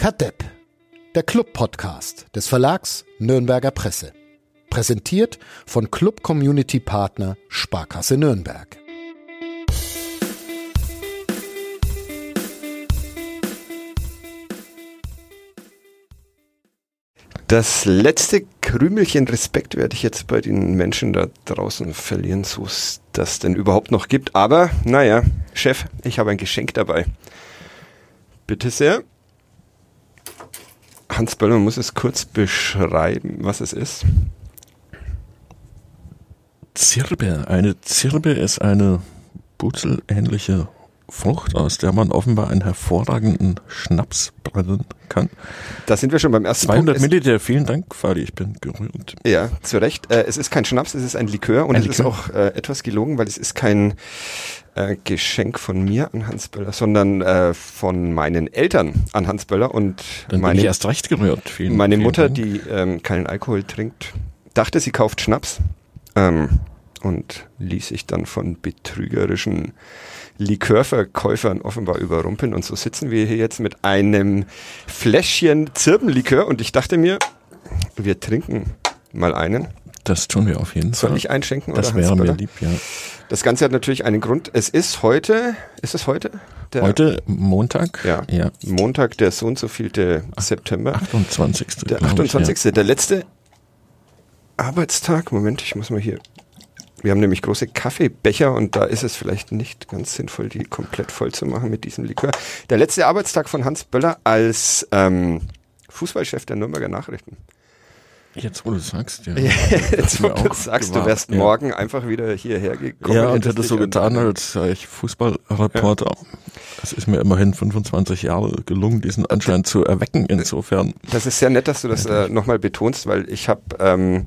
Kadepp, der Club-Podcast des Verlags Nürnberger Presse. Präsentiert von Club Community Partner Sparkasse Nürnberg. Das letzte Krümelchen Respekt werde ich jetzt bei den Menschen da draußen verlieren, so es das denn überhaupt noch gibt. Aber naja, Chef, ich habe ein Geschenk dabei. Bitte sehr. Hans Böller muss es kurz beschreiben, was es ist. Zirbe. Eine Zirbe ist eine butzelähnliche Frucht, aus der man offenbar einen hervorragenden Schnaps brennen kann. Da sind wir schon beim ersten 200 Punkt. Milliliter, vielen Dank, Fadi, ich bin gerührt. Ja, zu Recht. Äh, es ist kein Schnaps, es ist ein Likör und Ein es ist Likör. auch äh, etwas gelogen, weil es ist kein äh, Geschenk von mir an Hans Böller, sondern äh, von meinen Eltern an Hans Böller und Dann bin meine, ich erst recht gerührt. Vielen, meine vielen Mutter, Dank. die ähm, keinen Alkohol trinkt, dachte, sie kauft Schnaps ähm, und ließ sich dann von betrügerischen Likörverkäufern offenbar überrumpeln. Und so sitzen wir hier jetzt mit einem Fläschchen Zirbenlikör und ich dachte mir, wir trinken mal einen. Das tun wir auf jeden Soll Fall. ich einschenken das oder wäre mir lieb, ja. Das Ganze hat natürlich einen Grund. Es ist heute, ist es heute? Der, Heute Montag, Ja. ja Montag, der so und so vielte September. 28. Der glaub ich, 28. Der letzte Arbeitstag. Moment, ich muss mal hier. Wir haben nämlich große Kaffeebecher und da ist es vielleicht nicht ganz sinnvoll, die komplett voll zu machen mit diesem Likör. Der letzte Arbeitstag von Hans Böller als ähm, Fußballchef der Nürnberger Nachrichten. Ja. Jetzt, wo du sagst, ja. Jetzt, wo du sagst, du gewahr, wärst ja. morgen einfach wieder hierher gekommen. Ja, und hättest hätte so getan, als sei ich Fußballreporter. Es ist mir immerhin 25 Jahre gelungen, diesen Anschein zu erwecken. Insofern Das ist sehr nett, dass du das äh, nochmal betonst, weil ich habe ähm,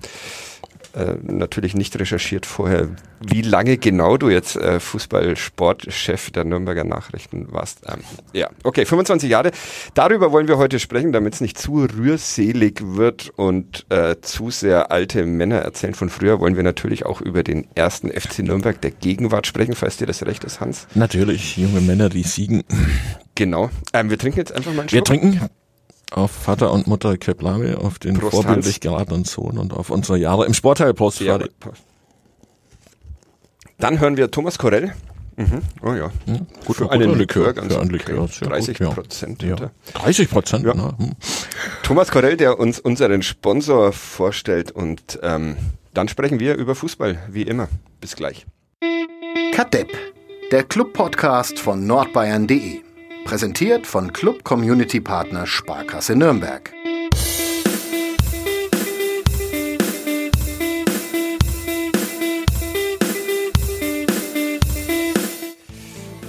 äh, natürlich nicht recherchiert vorher, wie lange genau du jetzt äh, Fußball-Sportchef der Nürnberger Nachrichten warst. Ähm, ja, okay, 25 Jahre. Darüber wollen wir heute sprechen, damit es nicht zu rührselig wird und äh, zu sehr alte Männer erzählen von früher, wollen wir natürlich auch über den ersten FC Nürnberg der Gegenwart sprechen, falls dir das recht ist, Hans. natürlich junge Männer, die siegen. Genau. Ähm, wir trinken jetzt einfach mal einen Wir Schluck. trinken auf Vater und Mutter Keplawe, auf den Prost, vorbildlich Hans. geratenen Sohn und auf unsere Jahre im Sportteil. Prost, Ja. Dann hören wir Thomas Korell. Mhm. Oh ja. Hm, Für guter einen Likör, Likör, ganz für einen okay. Likör, sehr 30 gut, ja. Prozent. Ja. hat er. 30 Prozent, Ja. ne? Hm. Thomas Korell, der uns unseren Sponsor vorstellt und ähm, dann sprechen wir über Fußball, wie immer. Bis gleich. Kadepp, der Club-Podcast von nordbayern.de. Präsentiert von Club Community Partner Sparkasse Nürnberg.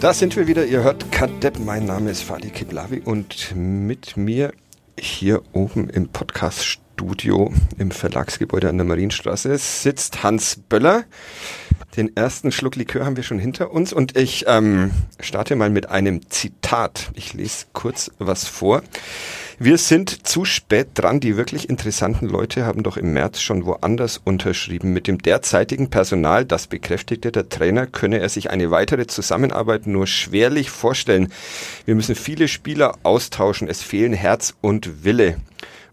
Da sind wir wieder. Ihr hört Kadepp. Mein Name ist Fadi Kiblavi und mit mir hier oben im Podcast-Studio im Verlagsgebäude an der Marienstraße sitzt Hans Böller. Den ersten Schluck Likör haben wir schon hinter uns und ich ähm, starte mal mit einem Zitat. Ich lese kurz was vor. Wir sind zu spät dran. Die wirklich interessanten Leute haben doch im März schon woanders unterschrieben. Mit dem derzeitigen Personal, das bekräftigte der Trainer, könne er sich eine weitere Zusammenarbeit nur schwerlich vorstellen. Wir müssen viele Spieler austauschen. Es fehlen Herz und Wille.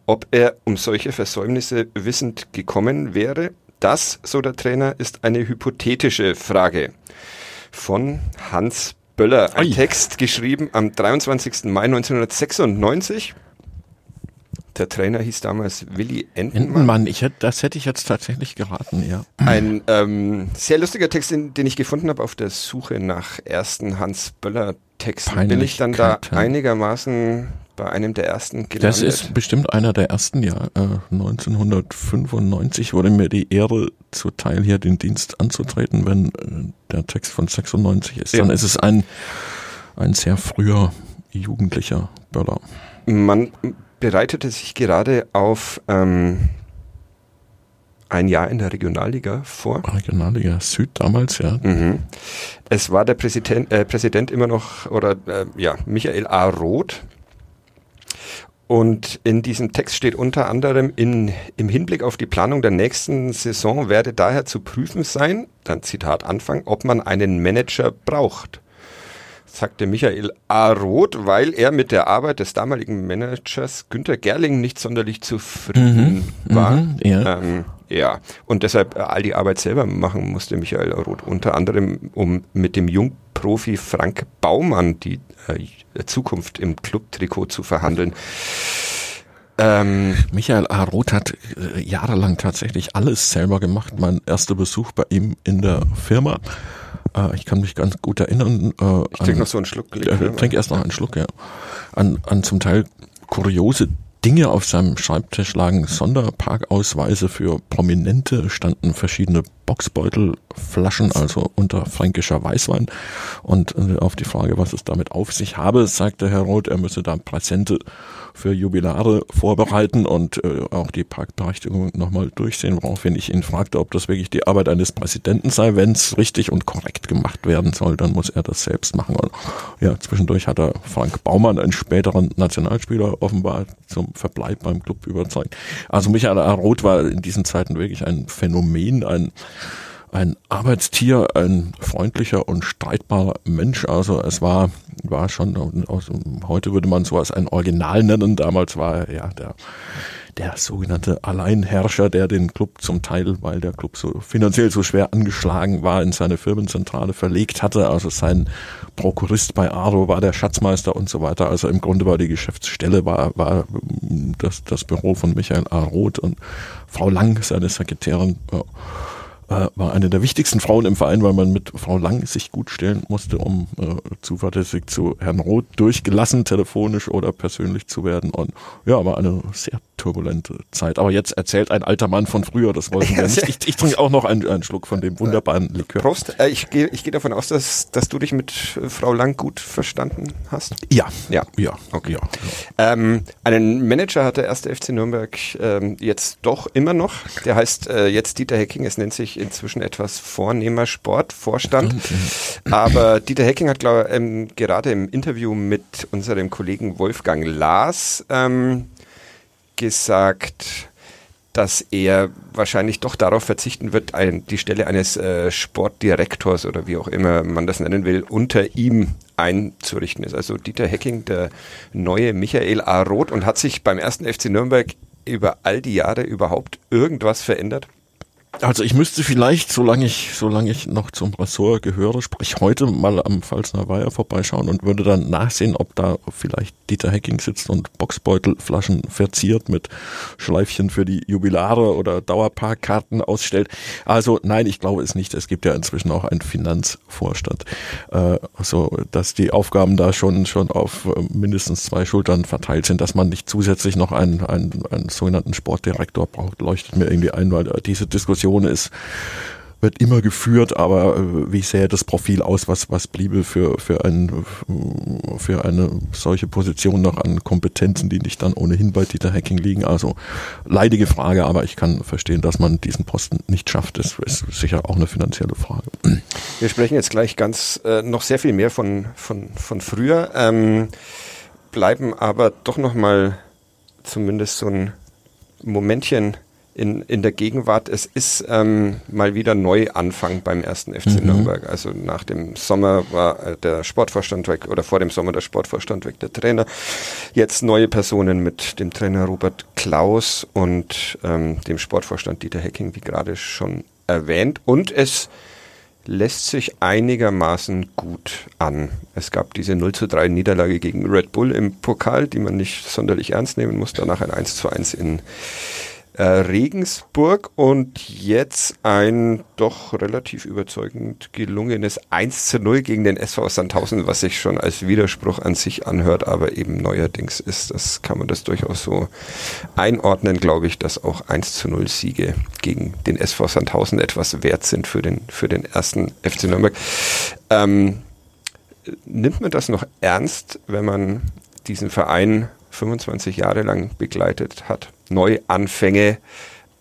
Ob er um solche Versäumnisse wissend gekommen wäre, das, so der Trainer, ist eine hypothetische Frage. Von Hans Böller. Ein Ui. Text geschrieben am 23. Mai 1996. Der Trainer hieß damals Willi Entenmann. Entenmann, ich hätte, das hätte ich jetzt tatsächlich geraten, ja. Ein ähm, sehr lustiger Text, den, den ich gefunden habe auf der Suche nach ersten Hans Böller Texten. Bin ich dann da einigermaßen bei einem der ersten gelandet. Das ist bestimmt einer der ersten, ja. Äh, 1995 wurde mir die Ehre zuteil, hier den Dienst anzutreten. Wenn äh, der Text von 96 ist, dann Ja. ist es ein, ein sehr früher jugendlicher Böller. Man bereitete sich gerade auf ähm, ein Jahr in der Regionalliga vor. Regionalliga Süd damals, ja. Mhm. Es war der Präsident, äh, Präsident immer noch, oder äh, ja, Michael A. Roth. Und in diesem Text steht unter anderem, in, im Hinblick auf die Planung der nächsten Saison werde daher zu prüfen sein, dann Zitat Anfang, ob man einen Manager braucht. sagte Michael A. Roth, weil er mit der Arbeit des damaligen Managers Günter Gerling nicht sonderlich zufrieden Mhm, war. mhm, ja. Ähm, ja, und deshalb äh, all die Arbeit selber machen musste Michael. Roth. Unter anderem, um mit dem Jungprofi Frank Baumann die äh, Zukunft im Clubtrikot zu verhandeln. Ähm, Michael A. Roth hat äh, jahrelang tatsächlich alles selber gemacht. Mein erster Besuch bei ihm in der Firma. Äh, ich kann mich ganz gut erinnern. Äh, ich trinke noch so einen Schluck. äh, trink erst noch einen Schluck, ja. An, an zum Teil kuriose Dinge auf seinem Schreibtisch lagen Sonderparkausweise für Prominente, standen verschiedene Boxbeutelflaschen, also unter fränkischer Weißwein. Und äh, auf die Frage, was es damit auf sich habe, sagte Herr Roth, er müsse da Präsente für Jubilare vorbereiten und äh, auch die Parkberechtigung nochmal durchsehen, woraufhin ich ihn fragte, ob das wirklich die Arbeit eines Präsidenten sei. Wenn es richtig und korrekt gemacht werden soll, dann muss er das selbst machen. Und ja, zwischendurch hat er Frank Baumann, einen späteren Nationalspieler, offenbar zum Verbleib beim Club überzeugt. Also Michael. Roth war in diesen Zeiten wirklich ein Phänomen, ein ein Arbeitstier, ein freundlicher und streitbarer Mensch. Also es war, war schon, also heute würde man sowas ein Original nennen. Damals war er ja der, der sogenannte Alleinherrscher, der den Club zum Teil, weil der Club so finanziell so schwer angeschlagen war, in seine Firmenzentrale verlegt hatte. Also sein Prokurist bei Aro war der Schatzmeister und so weiter. Also im Grunde war die Geschäftsstelle, war, war das, das Büro von Michael A. Roth und Frau Lang, seine Sekretärin, ja war eine der wichtigsten Frauen im Verein, weil man mit Frau Lang sich gut stellen musste, um äh, zuverlässig zu Herrn Roth durchgelassen, telefonisch oder persönlich zu werden. Und ja, war eine sehr turbulente Zeit. Aber jetzt erzählt ein alter Mann von früher, das wollten wir nicht. Ich, ich trinke auch noch einen, einen Schluck von dem wunderbaren Likör. Prost. Äh, ich gehe ich geh davon aus, dass, dass du dich mit Frau Lang gut verstanden hast. Ja. Ja. Ja. Okay. Ja. Ähm, einen Manager hat der erste FC Nürnberg ähm, jetzt doch immer noch. Der heißt äh, jetzt Dieter Hecking. Es nennt sich inzwischen etwas vornehmer Sportvorstand. Aber Dieter Hecking hat glaub, ähm, gerade im Interview mit unserem Kollegen Wolfgang Lars ähm, gesagt, dass er wahrscheinlich doch darauf verzichten wird, ein, die Stelle eines äh, Sportdirektors oder wie auch immer man das nennen will, unter ihm einzurichten ist. Also Dieter Hecking, der neue Michael A. Roth und hat sich beim ersten FC Nürnberg über all die Jahre überhaupt irgendwas verändert? Also ich müsste vielleicht, solange ich, solange ich noch zum Ressort gehöre, sprich heute mal am Pfalzner Weiher vorbeischauen und würde dann nachsehen, ob da vielleicht Dieter Hecking sitzt und Boxbeutelflaschen verziert mit Schleifchen für die Jubilare oder Dauerparkkarten ausstellt. Also nein, ich glaube es nicht. Es gibt ja inzwischen auch einen Finanzvorstand, äh, so dass die Aufgaben da schon schon auf äh, mindestens zwei Schultern verteilt sind, dass man nicht zusätzlich noch einen, einen, einen sogenannten Sportdirektor braucht, leuchtet mir irgendwie ein, weil diese Diskussion ist, wird immer geführt, aber äh, wie sähe das Profil aus, was, was bliebe für, für, ein, für eine solche Position noch an Kompetenzen, die nicht dann ohnehin bei Dieter Hacking liegen? Also leidige Frage, aber ich kann verstehen, dass man diesen Posten nicht schafft. Das ist sicher auch eine finanzielle Frage. Wir sprechen jetzt gleich ganz äh, noch sehr viel mehr von, von, von früher, ähm, bleiben aber doch noch mal zumindest so ein Momentchen in, in der Gegenwart. Es ist ähm, mal wieder Neuanfang beim ersten FC mhm. Nürnberg. Also nach dem Sommer war der Sportvorstand weg oder vor dem Sommer der Sportvorstand weg, der Trainer. Jetzt neue Personen mit dem Trainer Robert Klaus und ähm, dem Sportvorstand Dieter Hecking, wie gerade schon erwähnt. Und es lässt sich einigermaßen gut an. Es gab diese 0 zu 3 Niederlage gegen Red Bull im Pokal, die man nicht sonderlich ernst nehmen muss. Danach ein 1 zu 1 in äh, Regensburg und jetzt ein doch relativ überzeugend gelungenes 1 zu 0 gegen den SV Sandhausen, was sich schon als Widerspruch an sich anhört, aber eben neuerdings ist. Das kann man das durchaus so einordnen, glaube ich, dass auch 1 zu 0 Siege gegen den SV Sandhausen etwas wert sind für den, für den ersten FC Nürnberg. Ähm, nimmt man das noch ernst, wenn man diesen Verein 25 Jahre lang begleitet hat? Neuanfänge,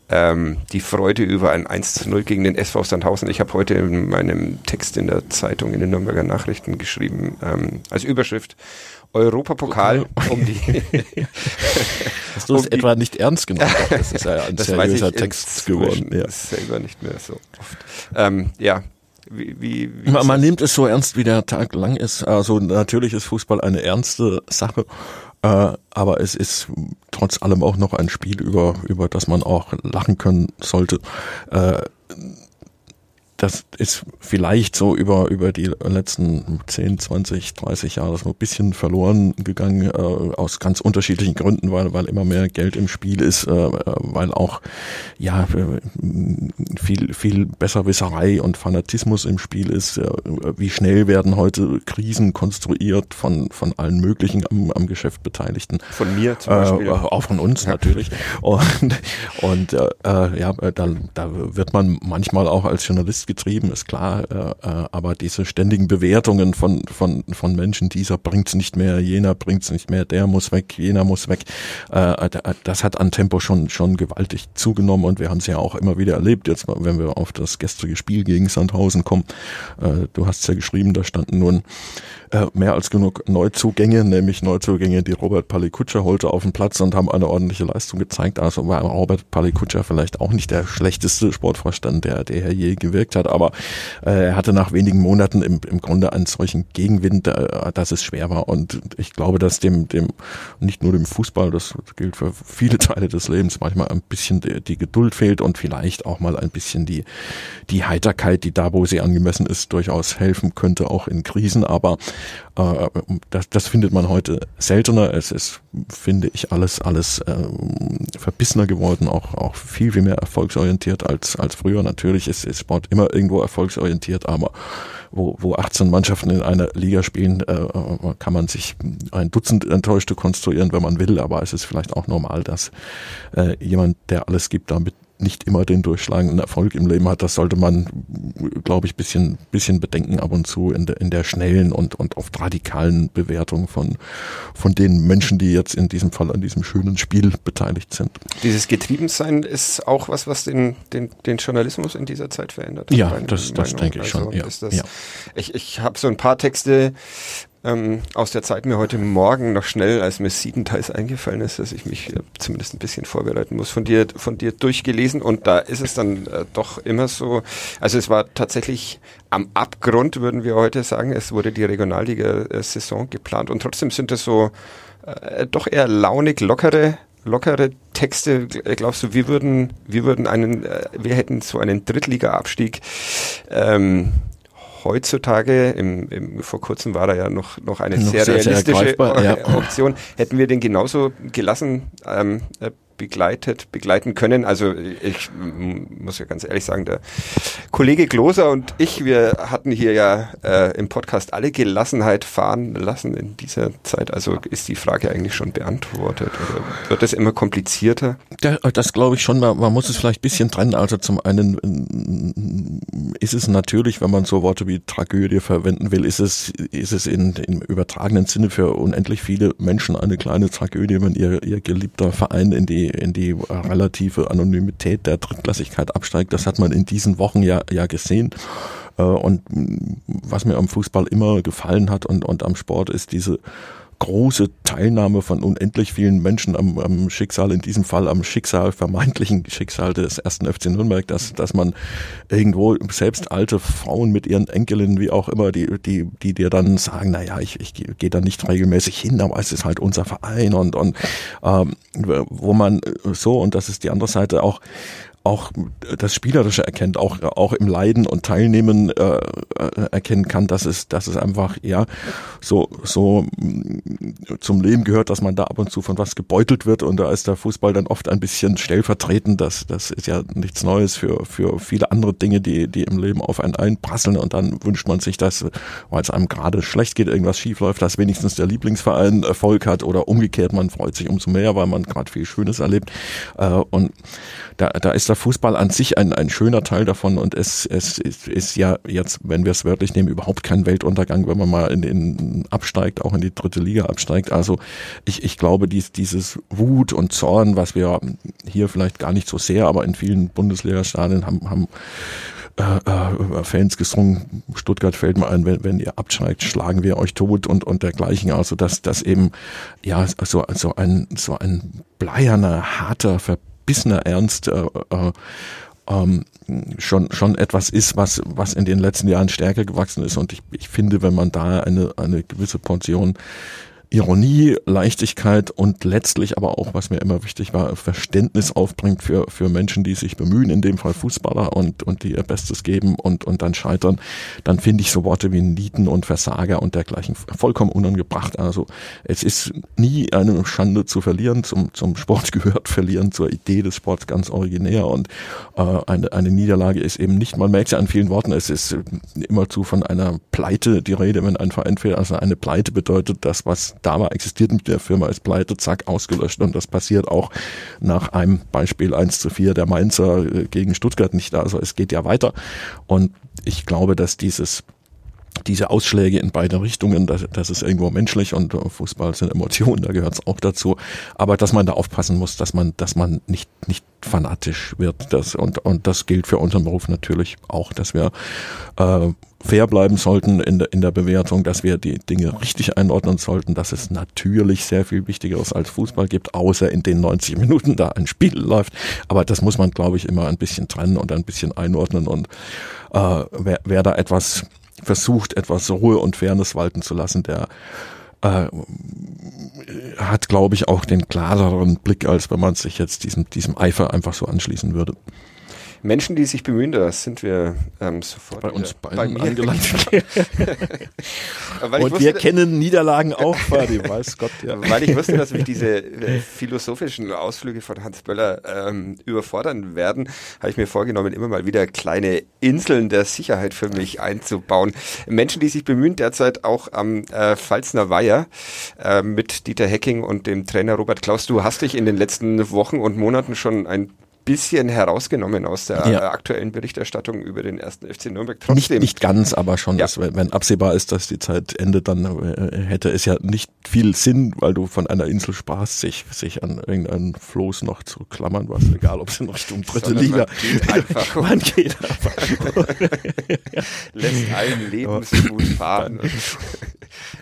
ähm, die Freude über ein 1 zu 0 gegen den SV Sandhausen. Ich habe heute in meinem Text in der Zeitung, in den Nürnberger Nachrichten geschrieben, ähm, als Überschrift Europapokal um die. Hast du das um etwa nicht ernst genommen? Das ist ja ein das seriöser Text geworden. Ja. selber nicht mehr so oft. Ähm, ja, Wie, wie, wie man, man nimmt es so ernst, wie der Tag lang ist. Also natürlich ist Fußball eine ernste Sache. Äh, aber es ist trotz allem auch noch ein Spiel, über, über das man auch lachen können sollte. Äh, das ist vielleicht so über, über die letzten 10, 20, 30 Jahre so ein bisschen verloren gegangen, äh, aus ganz unterschiedlichen Gründen, weil, weil immer mehr Geld im Spiel ist, äh, weil auch, ja, viel, viel Besserwisserei und Fanatismus im Spiel ist. Äh, wie schnell werden heute Krisen konstruiert von, von allen möglichen am, am Geschäft Beteiligten. Von mir zum Beispiel. Äh, auch von uns natürlich. Und, und äh, ja, da, da wird man manchmal auch als Journalist getrieben, ist klar, äh, äh, aber diese ständigen Bewertungen von, von, von Menschen, dieser bringt's nicht mehr, jener bringt's nicht mehr, der muss weg, jener muss weg, äh, das hat an Tempo schon, schon gewaltig zugenommen und wir haben es ja auch immer wieder erlebt, jetzt wenn wir auf das gestrige Spiel gegen Sandhausen kommen, äh, du hast ja geschrieben, da standen nun äh, mehr als genug Neuzugänge, nämlich Neuzugänge, die Robert Palikutscher holte auf den Platz und haben eine ordentliche Leistung gezeigt. Also war Robert Palikutscher vielleicht auch nicht der schlechteste Sportvorstand, der, der je gewirkt hat, aber äh, er hatte nach wenigen Monaten im, im Grunde einen solchen Gegenwind, äh, dass es schwer war. Und ich glaube, dass dem, dem nicht nur dem Fußball, das gilt für viele Teile des Lebens, manchmal ein bisschen die, die Geduld fehlt und vielleicht auch mal ein bisschen die, die Heiterkeit, die da, wo sie angemessen ist, durchaus helfen könnte, auch in Krisen. Aber äh, das, das findet man heute seltener. Es ist, finde ich, alles, alles äh, verbissener geworden, auch, auch viel, viel mehr erfolgsorientiert als, als früher. Natürlich ist, ist Sport immer irgendwo erfolgsorientiert, aber wo, wo 18 Mannschaften in einer Liga spielen, äh, kann man sich ein Dutzend Enttäuschte konstruieren, wenn man will, aber es ist vielleicht auch normal, dass äh, jemand, der alles gibt, damit nicht immer den durchschlagenden Erfolg im Leben hat. Das sollte man, glaube ich, bisschen, bisschen bedenken ab und zu in der, in der schnellen und, und oft radikalen Bewertung von, von den Menschen, die jetzt in diesem Fall an diesem schönen Spiel beteiligt sind. Dieses Getriebensein ist auch was, was den, den, den Journalismus in dieser Zeit verändert. Ja, das, das denke ich also schon. Ja, das, ja. Ich, ich habe so ein paar Texte ähm, aus der Zeit mir heute Morgen noch schnell, als mir siebenteils eingefallen ist, dass ich mich äh, zumindest ein bisschen vorbereiten muss, von dir, von dir durchgelesen. Und da ist es dann äh, doch immer so, also es war tatsächlich am Abgrund, würden wir heute sagen, es wurde die Regionalliga-Saison geplant. Und trotzdem sind das so äh, doch eher launig, lockere lockere Texte, glaubst du, wir würden, wir würden einen, äh, wir hätten so einen Drittliga-Abstieg ähm, heutzutage, im, im, vor kurzem war da ja noch, noch eine noch sehr, sehr realistische sehr ja. Option, hätten wir den genauso gelassen ähm, äh, begleitet, begleiten können. Also ich muss ja ganz ehrlich sagen, der Kollege Gloser und ich, wir hatten hier ja äh, im Podcast alle Gelassenheit fahren lassen in dieser Zeit. Also ist die Frage eigentlich schon beantwortet oder wird das immer komplizierter? Ja, das glaube ich schon. Man, man muss es vielleicht ein bisschen trennen. Also zum einen äh, ist es natürlich, wenn man so Worte wie Tragödie verwenden will, ist es, ist es in, im übertragenen Sinne für unendlich viele Menschen eine kleine Tragödie, wenn ihr, ihr geliebter Verein in die in die relative Anonymität der Drittklassigkeit absteigt. Das hat man in diesen Wochen ja, ja gesehen. Äh, und was mir am Fußball immer gefallen hat und, und am Sport ist diese große Teilnahme von unendlich vielen Menschen am, am Schicksal, in diesem Fall am Schicksal, vermeintlichen Schicksal des ersten FC Nürnberg, dass, dass man irgendwo selbst alte Frauen mit ihren Enkelinnen, wie auch immer, die, die, die dir dann sagen, na ja, ich, ich gehe da nicht regelmäßig hin, aber es ist halt unser Verein und, und ähm, wo man so, und das ist die andere Seite auch, auch das Spielerische erkennt, auch, auch im Leiden und Teilnehmen äh, äh, erkennen kann, dass es, dass es einfach ja so, so mm, zum Leben gehört, dass man da ab und zu von was gebeutelt wird und da ist der Fußball dann oft ein bisschen stellvertretend. Das, das ist ja nichts Neues für, für viele andere Dinge, die, die im Leben auf einen einprasseln und dann wünscht man sich, dass, weil es einem gerade schlecht geht, irgendwas schief läuft, dass wenigstens der Lieblingsverein Erfolg hat oder umgekehrt, man freut sich umso mehr, weil man gerade viel Schönes erlebt. Äh, und da, da ist der Fußball an sich ein, ein schöner Teil davon und es, es ist, ist ja jetzt, wenn wir es wörtlich nehmen, überhaupt kein Weltuntergang, wenn man mal in den absteigt, auch in die dritte Liga absteigt. Also ich, ich glaube, dies, dieses Wut und Zorn, was wir hier vielleicht gar nicht so sehr, aber in vielen Bundesliga-Stadien haben, haben äh, äh, Fans gesungen, Stuttgart fällt mir ein, wenn, wenn ihr absteigt, schlagen wir euch tot und, und dergleichen. Also dass das eben ja so, so ein so ein bleierner, harter, verbissener Ernst äh, äh, ähm, schon, schon etwas ist, was, was in den letzten Jahren stärker gewachsen ist. Und ich, ich finde, wenn man da eine, eine gewisse Portion Ironie, Leichtigkeit und letztlich aber auch, was mir immer wichtig war, Verständnis aufbringt für, für Menschen, die sich bemühen, in dem Fall Fußballer und, und die ihr Bestes geben und, und dann scheitern, dann finde ich so Worte wie Nieten und Versager und dergleichen vollkommen unangebracht. Also es ist nie eine Schande zu verlieren, zum, zum Sport gehört verlieren, zur Idee des Sports ganz originär und äh, eine, eine Niederlage ist eben nicht, man merkt es ja an vielen Worten, es ist immerzu von einer Pleite die Rede, wenn ein Verein fehlt. Also eine Pleite bedeutet das, was da war, existiert mit der Firma, ist pleite, zack, ausgelöscht. Und das passiert auch nach einem Beispiel 1 zu 4 der Mainzer äh, gegen Stuttgart nicht. Also es geht ja weiter. Und ich glaube, dass dieses diese Ausschläge in beide Richtungen, das, das ist irgendwo menschlich und Fußball sind Emotionen, da gehört es auch dazu. Aber dass man da aufpassen muss, dass man, dass man nicht, nicht fanatisch wird. Das, und, und das gilt für unseren Beruf natürlich auch, dass wir äh, fair bleiben sollten in der, in der Bewertung, dass wir die Dinge richtig einordnen sollten, dass es natürlich sehr viel Wichtigeres als Fußball gibt, außer in den 90 Minuten da ein Spiel läuft. Aber das muss man, glaube ich, immer ein bisschen trennen und ein bisschen einordnen. Und äh, wer, wer da etwas versucht, etwas Ruhe und Fairness walten zu lassen, der äh, hat, glaube ich, auch den klareren Blick, als wenn man sich jetzt diesem, diesem Eifer einfach so anschließen würde. Menschen, die sich bemühen, da sind wir ähm, sofort bei uns bei mir angelangt. Und wusste, wir kennen Niederlagen auch, Fadi, weiß Gott. Ja. Weil ich wusste, dass mich diese äh, philosophischen Ausflüge von Hans Böller ähm, überfordern werden, habe ich mir vorgenommen, immer mal wieder kleine Inseln der Sicherheit für mich einzubauen. Menschen, die sich bemühen, derzeit auch am äh, Pfalzner Weiher äh, mit Dieter Hecking und dem Trainer Robert Klaus. Du hast dich in den letzten Wochen und Monaten schon ein bisschen herausgenommen aus der ja. aktuellen Berichterstattung über den ersten FC Nürnberg. Trotzdem. Nicht, nicht ganz, aber schon, ja. dass, wenn absehbar ist, dass die Zeit endet, dann äh, hätte es ja nicht viel Sinn, weil du von einer Insel sprachst, sich, sich an irgendeinen Floß noch zu klammern, was egal, ob es in Richtung dritte Liga. Man man geht einfach. Lässt allen Lebensmut fahren.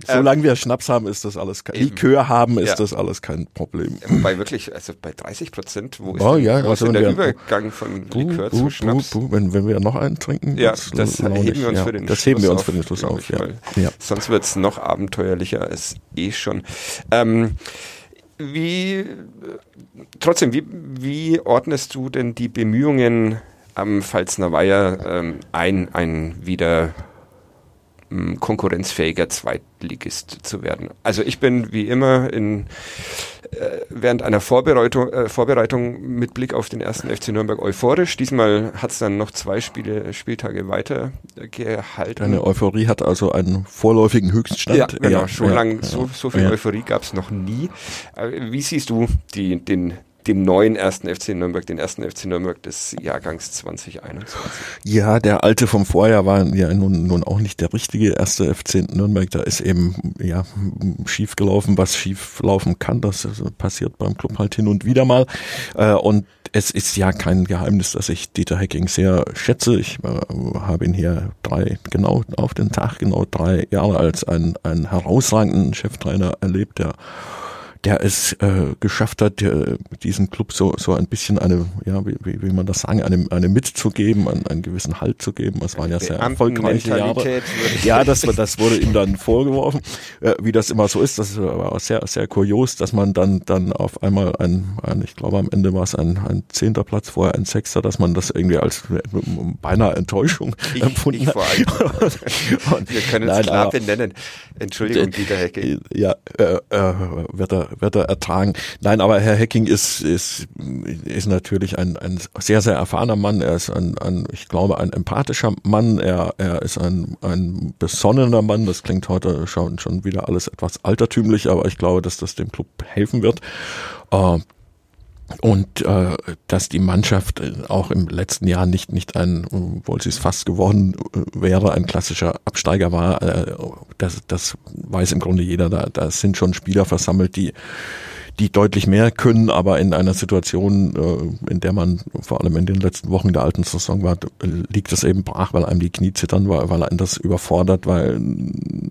Solange wir Schnaps haben, ist das alles kein, Likör haben, ist ja. das alles kein Problem. Wobei wirklich, also bei 30 Prozent, wo ist oh, ja, wo also der wir, Übergang von buh, Likör buh, zu Schnaps? Buh, wenn, wenn wir noch einen trinken, ja, das, heben wir uns ja, für den das heben wir uns für den Schluss auf. Ja. ja. Sonst wird's noch abenteuerlicher als eh schon. Ähm, wie, trotzdem, wie, wie ordnest du denn die Bemühungen am Pfalzner Weiher ähm, ein, ein wieder konkurrenzfähiger Zweitligist zu werden. Also ich bin wie immer in, äh, während einer Vorbereitung, äh, Vorbereitung mit Blick auf den ersten FC Nürnberg euphorisch. Diesmal hat es dann noch zwei Spiele, Spieltage weiter gehalten. Eine Euphorie hat also einen vorläufigen Höchststand. Ja, genau. Ja, so ja, lang, so, so viel ja. Euphorie gab es noch nie. Äh, wie siehst du die, den den neuen ersten FC Nürnberg, den ersten FC Nürnberg des Jahrgangs 2021. Ja, der alte vom Vorjahr war ja nun, nun auch nicht der richtige erste FC Nürnberg. Da ist eben ja schief gelaufen, was schief laufen kann. Das passiert beim Club halt hin und wieder mal. Äh, und es ist ja kein Geheimnis, dass ich Dieter Hecking sehr schätze. Ich äh, habe ihn hier drei, genau auf den Tag, genau drei Jahre als einen, einen herausragenden Cheftrainer erlebt, der der es äh, geschafft hat, äh, diesen Club so so ein bisschen eine, ja, wie, wie wie man das sagen, eine, eine mitzugeben, einen, einen gewissen Halt zu geben. Es waren ja sehr erfolgreiche Jahre. Ja, das, das wurde ihm dann vorgeworfen, äh, wie das immer so ist. Das war sehr, sehr kurios, dass man dann dann auf einmal ein, ein ich glaube am Ende war es ein, ein zehnter Platz, vorher ein Sechster, dass man das irgendwie als äh, beinahe Enttäuschung ich, empfunden ich hat. Und, Wir können es klar benennen. Entschuldigung, Dieter Hecke. Ja, äh, äh, wird er wird er ertragen. Nein, aber Herr Hecking ist, ist, ist natürlich ein, ein sehr, sehr erfahrener Mann. Er ist ein, ein ich glaube, ein empathischer Mann. Er, er ist ein, ein besonnener Mann. Das klingt heute schon, schon wieder alles etwas altertümlich, aber ich glaube, dass das dem Club helfen wird. Äh, und äh, dass die Mannschaft auch im letzten Jahr nicht nicht ein, obwohl sie es fast geworden äh, wäre, ein klassischer Absteiger war, äh, das, das weiß im Grunde jeder. Da, da sind schon Spieler versammelt, die die deutlich mehr können, aber in einer Situation, äh, in der man vor allem in den letzten Wochen der alten Saison war, liegt es eben brach, weil einem die Knie zittern, weil, weil einen das überfordert, weil,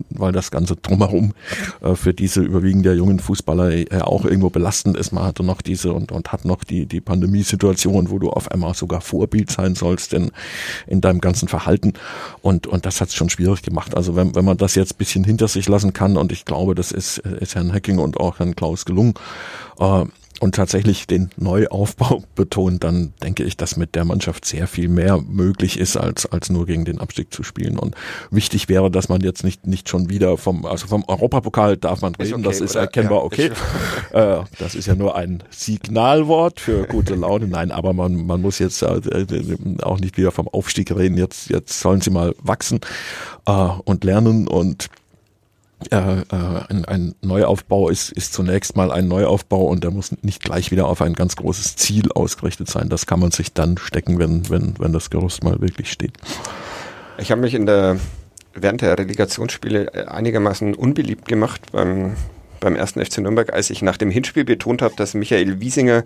weil das Ganze drumherum äh, für diese überwiegend der jungen Fußballer äh, auch irgendwo belastend ist. Man hatte noch diese und, und hat noch die, die Pandemiesituation, wo du auf einmal sogar Vorbild sein sollst in, in deinem ganzen Verhalten. Und, und das hat es schon schwierig gemacht. Also wenn, wenn man das jetzt bisschen hinter sich lassen kann, und ich glaube, das ist, ist Herrn Hacking und auch Herrn Klaus gelungen, äh, und tatsächlich den Neuaufbau betont, dann denke ich, dass mit der Mannschaft sehr viel mehr möglich ist, als, als nur gegen den Abstieg zu spielen. Und wichtig wäre, dass man jetzt nicht, nicht schon wieder vom, also vom Europapokal darf man reden, okay, das ist oder? erkennbar ja, okay. äh, das ist ja nur ein Signalwort für gute Laune. Nein, aber man, man muss jetzt äh, auch nicht wieder vom Aufstieg reden. Jetzt, jetzt sollen sie mal wachsen äh, und lernen und äh, äh, ein, ein Neuaufbau ist, ist zunächst mal ein Neuaufbau und der muss nicht gleich wieder auf ein ganz großes Ziel ausgerichtet sein. Das kann man sich dann stecken, wenn, wenn, wenn das Gerüst mal wirklich steht. Ich habe mich in der während der Relegationsspiele einigermaßen unbeliebt gemacht beim beim ersten FC Nürnberg, als ich nach dem Hinspiel betont habe, dass Michael Wiesinger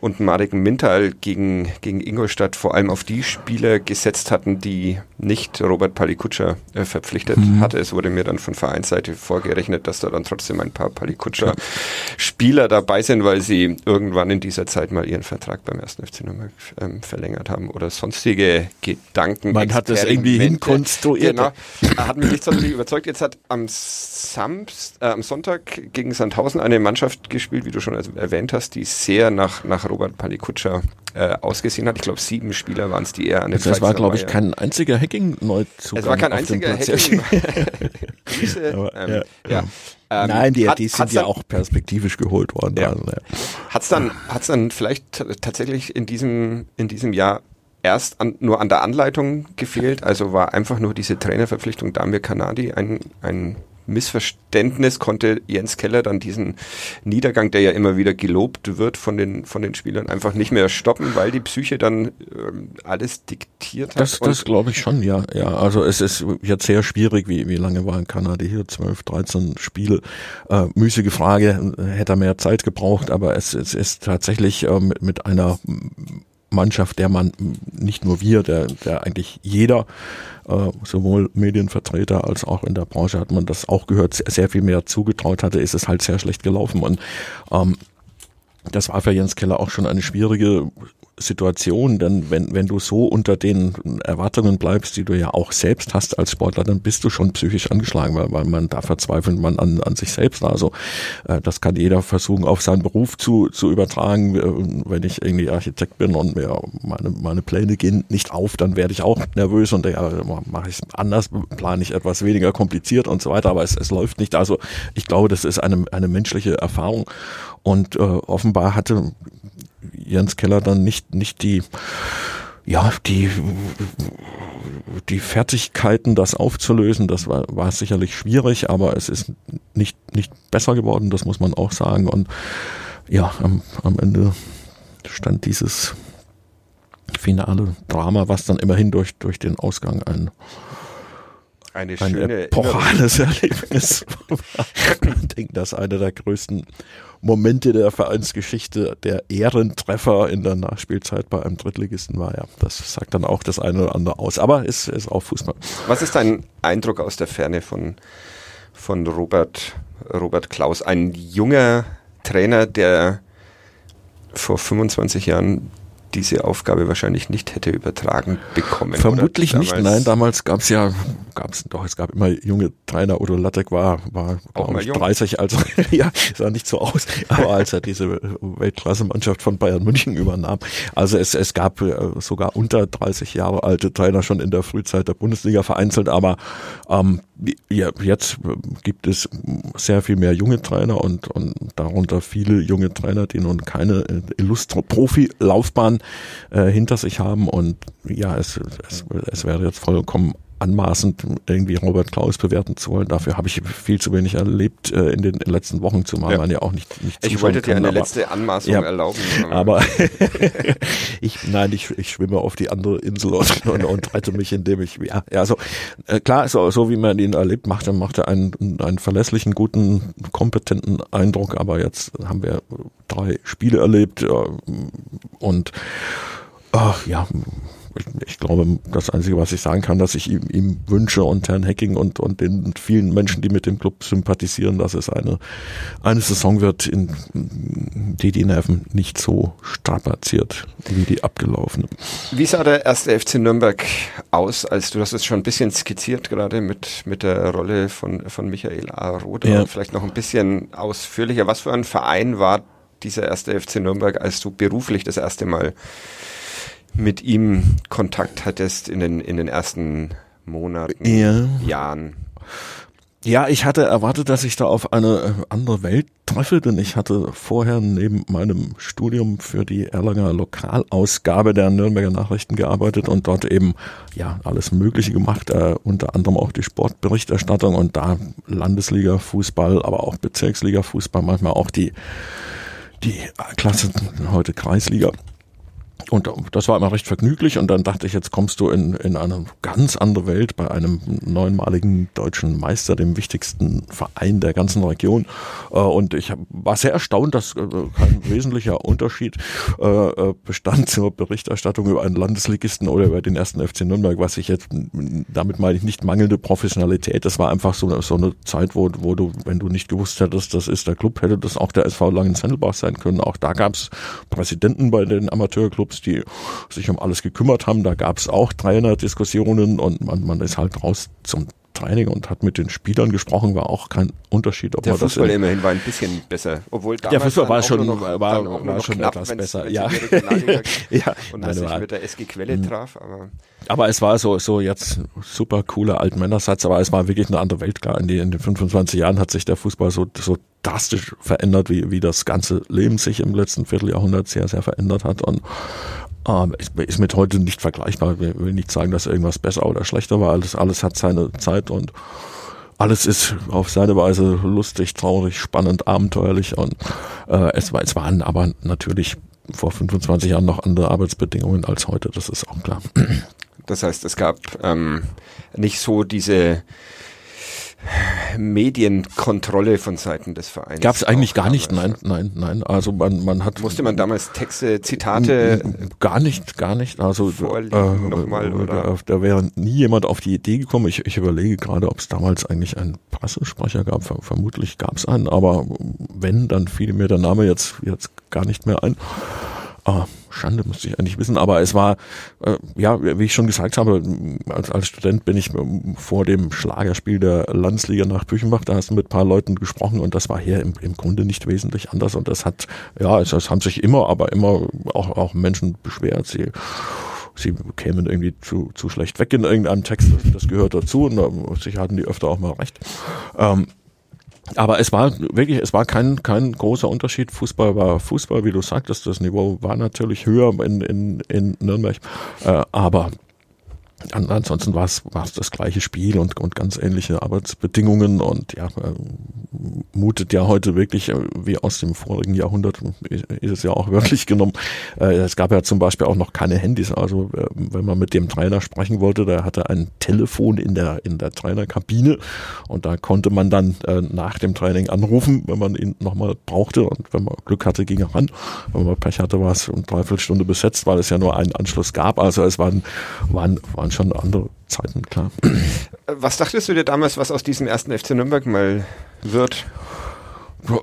und Marek Mintal gegen, gegen Ingolstadt vor allem auf die Spieler gesetzt hatten, die nicht Robert Palikutscher äh, verpflichtet mhm. hatte. Es wurde mir dann von Vereinsseite vorgerechnet, dass da dann trotzdem ein paar Palikutscher-Spieler dabei sind, weil sie irgendwann in dieser Zeit mal ihren Vertrag beim ersten FC Nürnberg ähm, verlängert haben oder sonstige Gedanken. Man hat das irgendwie hinkonstruiert. Genau, hat mich nicht sonderlich überzeugt. Jetzt hat am, Samst, äh, am Sonntag gegen Sandhausen eine Mannschaft gespielt, wie du schon erwähnt hast, die sehr nach, nach Robert Palikutscher äh, ausgesehen hat. Ich glaube, sieben Spieler waren es, die er an den Das war, glaube ich, kein einziger Hacking-Neuzugang. Es war kein einziger Hacking. ähm, ja. Ähm, Nein, die, hat, die sind ja dann, auch perspektivisch geholt worden. Ja. Also, ja. Hat es dann, hat's dann vielleicht tatsächlich in diesem, in diesem Jahr erst an, nur an der Anleitung gefehlt? Also war einfach nur diese Trainerverpflichtung Damir Kanadi ein, ein Missverständnis konnte Jens Keller dann diesen Niedergang, der ja immer wieder gelobt wird von den, von den Spielern, einfach nicht mehr stoppen, weil die Psyche dann ähm, alles diktiert hat. Das, das glaube ich schon, ja. ja. Also es ist jetzt sehr schwierig, wie, wie lange war in Kanada hier? 12, 13 Spiele. Äh, müßige Frage, hätte er mehr Zeit gebraucht, aber es, es ist tatsächlich äh, mit, mit einer Mannschaft, der man nicht nur wir, der, der eigentlich jeder, äh, sowohl Medienvertreter als auch in der Branche hat man das auch gehört, sehr viel mehr zugetraut hatte, ist es halt sehr schlecht gelaufen. Und ähm, das war für Jens Keller auch schon eine schwierige Situation, denn wenn, wenn du so unter den Erwartungen bleibst, die du ja auch selbst hast als Sportler, dann bist du schon psychisch angeschlagen, weil, weil man da verzweifelt man an, an sich selbst. Also äh, das kann jeder versuchen, auf seinen Beruf zu, zu übertragen. Äh, wenn ich irgendwie Architekt bin und mir meine, meine Pläne gehen nicht auf, dann werde ich auch nervös und ja, mache ich anders, plane ich etwas weniger kompliziert und so weiter, aber es, es läuft nicht. Also ich glaube, das ist eine, eine menschliche Erfahrung und äh, offenbar hatte Jens Keller dann nicht, nicht die, ja, die, die Fertigkeiten, das aufzulösen, das war, war sicherlich schwierig, aber es ist nicht, nicht besser geworden, das muss man auch sagen. Und ja, am, am Ende stand dieses finale Drama, was dann immerhin durch, durch den Ausgang ein, eine ein schöne epochales Erlebnis ich denke, das ist einer der größten Momente der Vereinsgeschichte der Ehrentreffer in der Nachspielzeit bei einem Drittligisten war. Ja, das sagt dann auch das eine oder andere aus. Aber es ist auch Fußball. Was ist dein Eindruck aus der Ferne von, von Robert, Robert Klaus? Ein junger Trainer, der vor 25 Jahren diese Aufgabe wahrscheinlich nicht hätte übertragen bekommen. Vermutlich nicht, nein, damals gab es ja, gab es doch, es gab immer junge Trainer, Udo Lattek war, war auch mal ich, 30, also ja, sah nicht so aus, aber als er diese Weltklasse-Mannschaft von Bayern München übernahm, also es, es gab äh, sogar unter 30 Jahre alte Trainer schon in der Frühzeit der Bundesliga vereinzelt, aber ähm, ja, jetzt gibt es sehr viel mehr junge Trainer und, und darunter viele junge Trainer, die nun keine illustre Profilaufbahn äh, hinter sich haben und ja, es, es, es wäre jetzt vollkommen anmaßend, irgendwie Robert Klaus bewerten zu wollen. Dafür habe ich viel zu wenig erlebt äh, in den letzten Wochen, zumal ja. man ja auch nicht, nicht Ich wollte dir eine aber, letzte Anmaßung ja, erlauben. Aber ich, nein, ich, ich schwimme auf die andere Insel und, und, und rette mich, indem ich, ja, also äh, klar, so, so wie man ihn erlebt, macht er, macht er einen, einen verlässlichen, guten, kompetenten Eindruck, aber jetzt haben wir drei Spiele erlebt äh, und ach, ja, ich glaube, das Einzige, was ich sagen kann, dass ich ihm, ihm wünsche und Herrn Hecking und, und den vielen Menschen, die mit dem Club sympathisieren, dass es eine, eine Saison wird, in, die die Nerven nicht so strapaziert wie die abgelaufene. Wie sah der erste FC Nürnberg aus, als du das jetzt schon ein bisschen skizziert, gerade mit, mit der Rolle von, von Michael A. Roder? Ja. Vielleicht noch ein bisschen ausführlicher. Was für ein Verein war dieser erste FC Nürnberg, als du beruflich das erste Mal mit ihm Kontakt hattest in den, in den ersten Monaten, ja. Jahren. Ja, ich hatte erwartet, dass ich da auf eine äh, andere Welt treffe, denn ich hatte vorher neben meinem Studium für die Erlanger Lokalausgabe der Nürnberger Nachrichten gearbeitet und dort eben ja alles Mögliche gemacht, äh, unter anderem auch die Sportberichterstattung und da Landesliga Fußball, aber auch Bezirksliga Fußball, manchmal auch die die Klasse heute Kreisliga und das war immer recht vergnüglich und dann dachte ich, jetzt kommst du in, in eine ganz andere Welt bei einem neunmaligen deutschen Meister, dem wichtigsten Verein der ganzen Region. Äh, und ich war sehr erstaunt, dass äh, kein wesentlicher Unterschied äh, bestand zur Berichterstattung über einen Landesligisten oder über den ersten FC Nürnberg, was ich jetzt, damit meine ich nicht mangelnde Professionalität. Das war einfach so, so eine Zeit, wo, wo du, wenn du nicht gewusst hättest, das ist der Club, hätte das auch der SV Langenzendelbach sein können. Auch da gab es Präsidenten bei den Amateurclubs, Clubs, die sich um alles gekümmert haben. Da gab es auch Trainerdiskussionen und man, man ist halt raus zum Training und hat mit den Spielern gesprochen, war auch kein Unterschied. Ob der Fußball immerhin war ein bisschen besser, obwohl der Fußball war schon, noch, war, war, war schon knapp, etwas besser. Ja. ja, und dass sich mit der SG Quelle mh. traf. Aber, aber es war so so jetzt super cooler Altmännersatz, aber es war wirklich eine andere Welt klar. In, die, in den 25 Jahren hat sich der Fußball so so drastisch verändert, wie wie das ganze Leben sich im letzten Vierteljahrhundert sehr sehr verändert hat und ähm, ist mit heute nicht vergleichbar. Ich will nicht sagen, dass irgendwas besser oder schlechter war. Alles, alles hat seine Zeit und alles ist auf seine Weise lustig, traurig, spannend, abenteuerlich und äh, es, war, es waren aber natürlich vor 25 Jahren noch andere Arbeitsbedingungen als heute, das ist auch klar. Das heißt, es gab ähm, nicht so diese Medienkontrolle von Seiten des Vereins. Gab es eigentlich gar nicht, nein, nein, nein. Also man, man hat. Musste man damals Texte, Zitate? Gar nicht, gar nicht. Also äh, nochmal, oder? Da, wäre nie jemand auf die Idee gekommen. Ich, ich überlege gerade, ob es damals eigentlich einen Pressesprecher gab. Vermutlich gab es einen, aber wenn, dann fiel mir der Name jetzt, jetzt gar nicht mehr ein. Ah, Schande, müsste ich eigentlich wissen, aber es war, äh, ja, wie ich schon gesagt habe, als, als Student bin ich ähm, vor dem Schlagerspiel der Landesliga nach Büchenbach, da hast du mit ein paar Leuten gesprochen und das war hier im, im Grunde nicht wesentlich anders. Und das hat, ja, es, es haben sich immer, aber immer auch, auch Menschen beschwert, sie sie kämen irgendwie zu, zu schlecht weg in irgendeinem Text, das, gehört dazu. Und äh, sicher hatten die öfter auch mal recht. Ähm, aber es war wirklich, es war kein, kein großer Unterschied. Fußball war Fußball, wie du sagtest. Das Niveau war natürlich höher in, in, in Nürnberg. Äh, aber ansonsten war es das gleiche Spiel und, und ganz ähnliche Arbeitsbedingungen und ja, äh, mutet ja heute wirklich äh, wie aus dem vorigen Jahrhundert, ist es ja auch wirklich genommen. Äh, es gab ja zum Beispiel auch noch keine Handys, also wenn man mit dem Trainer sprechen wollte, der hatte ein Telefon in der, in der Trainerkabine und da konnte man dann nach dem Training anrufen, wenn man ihn nochmal brauchte und wenn man Glück hatte, ging er ran. Wenn man Pech hatte, war es um dreiviertel Stunde besetzt, weil es ja nur einen Anschluss gab. Also es waren, waren waren schon andere Zeiten, klar. Was dachtest du dir damals, was aus diesem ersten FC Nürnberg mal wird?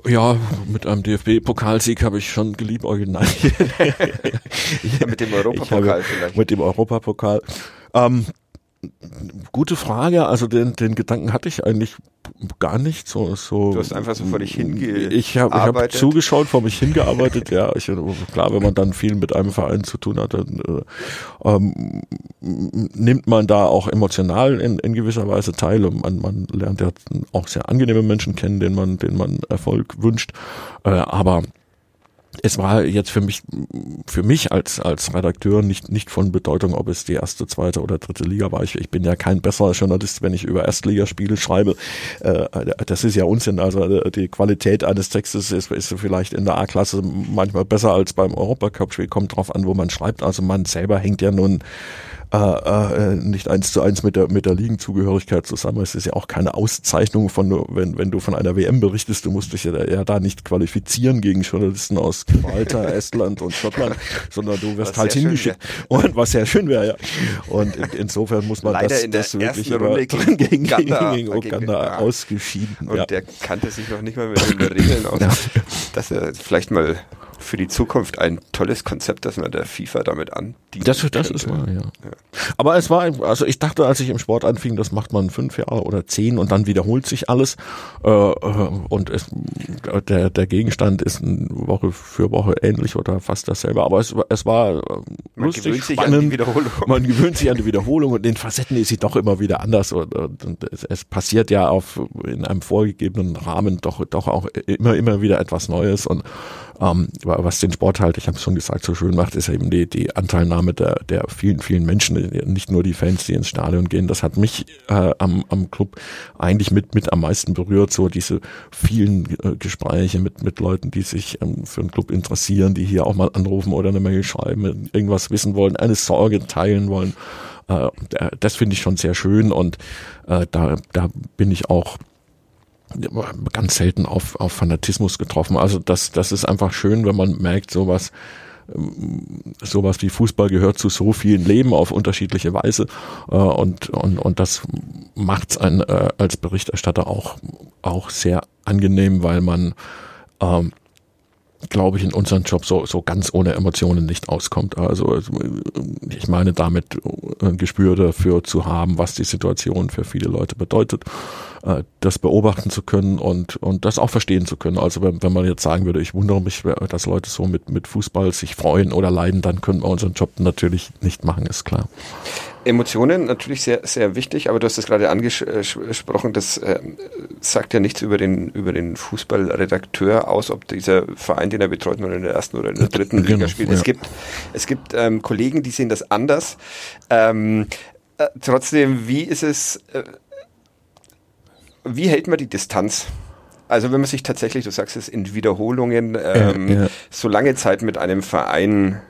Ja, mit einem DFB-Pokalsieg habe ich schon geliebäugelt. Nein. ja, mit dem Europapokal vielleicht. Mit dem Europapokal. Ähm, gute Frage. Also den, den Gedanken hatte ich eigentlich gar nicht. So, so. Du hast einfach so vor dich hingearbeitet. Ich habe hab zugeschaut, vor mich hingearbeitet. ja, ich, klar, wenn man dann viel mit einem Verein zu tun hat, dann äh, ähm, nimmt man da auch emotional in, in gewisser Weise teil. Und man, man lernt ja auch sehr angenehme Menschen kennen, denen man, denen man Erfolg wünscht. Äh, aber es war jetzt für mich, für mich als, als Redakteur nicht, nicht von Bedeutung, ob es die erste, zweite oder dritte Liga war. Ich, ich bin ja kein besserer Journalist, wenn ich über Erstligaspiele schreibe. Äh, das ist ja Unsinn. Also äh, die Qualität eines Textes ist, ist vielleicht in der A-Klasse manchmal besser als beim Europacup-Spiel. Kommt drauf an, wo man schreibt. Also man selber hängt ja nun äh, äh, nicht eins zu eins mit der mit der Ligenzugehörigkeit zusammen. Es ist ja auch keine Auszeichnung von, wenn wenn du von einer WM berichtest, du musst dich ja, ja da nicht qualifizieren gegen Journalisten aus Malta, Estland und Schottland, sondern du wirst was halt hingeschickt. Und was sehr schön wäre, ja. Und in, insofern muss man Leider das, in der das wirklich Runde gegen, gegen Uganda, gegen Uganda ausgeschieden. Und ja. der kannte sich noch nicht mal mit den Regeln aus. Ja. Dass er vielleicht mal für die Zukunft ein tolles Konzept, dass man der FIFA damit an. Das, das ist wahr, ja. ja. Aber es war, also ich dachte, als ich im Sport anfing, das macht man fünf Jahre oder zehn und dann wiederholt sich alles. Äh, und es, der, der Gegenstand ist Woche für Woche ähnlich oder fast dasselbe. Aber es, es war man lustig, gewöhnt sich spannend. an die Wiederholung. Man gewöhnt sich an die Wiederholung und in Facetten ist sie doch immer wieder anders. Und, und, und es, es passiert ja auf in einem vorgegebenen Rahmen doch, doch auch immer, immer wieder etwas Neues. Und ähm, was den Sport halt, ich habe es schon gesagt, so schön macht, ist eben die, die Anteilnahme der, der vielen, vielen Menschen, nicht nur die Fans, die ins Stadion gehen. Das hat mich äh, am, am Club eigentlich mit, mit am meisten berührt, so diese vielen äh, Gespräche mit, mit Leuten, die sich ähm, für den Club interessieren, die hier auch mal anrufen oder eine Mail schreiben, irgendwas wissen wollen, eine Sorge teilen wollen. Äh, das finde ich schon sehr schön und äh, da, da bin ich auch ganz selten auf, auf Fanatismus getroffen. Also das, das ist einfach schön, wenn man merkt, sowas, sowas wie Fußball gehört zu so vielen Leben auf unterschiedliche Weise und und und das macht's einen äh, als Berichterstatter auch auch sehr angenehm, weil man ähm, glaube ich, in unserem Job so, so ganz ohne Emotionen nicht auskommt. Also ich meine damit ein Gespür dafür zu haben, was die Situation für viele Leute bedeutet, das beobachten zu können und, und das auch verstehen zu können. Also wenn, wenn man jetzt sagen würde, ich wundere mich, dass Leute so mit, mit Fußball sich freuen oder leiden, dann können wir unseren Job natürlich nicht machen, ist klar. Emotionen natürlich sehr, sehr wichtig, aber du hast es gerade angesprochen, das äh, sagt ja nichts über den, über den Fußballredakteur aus, ob dieser Verein, den er betreut, nur in der ersten oder in der dritten Genau, Liga spielt. ja. Es gibt, es gibt ähm, Kollegen, die sehen das anders. Ähm, äh, trotzdem, wie ist es, äh, wie hält man die Distanz? Also wenn man sich tatsächlich, du sagst es, in Wiederholungen ähm, Ja, ja. so lange Zeit mit einem Verein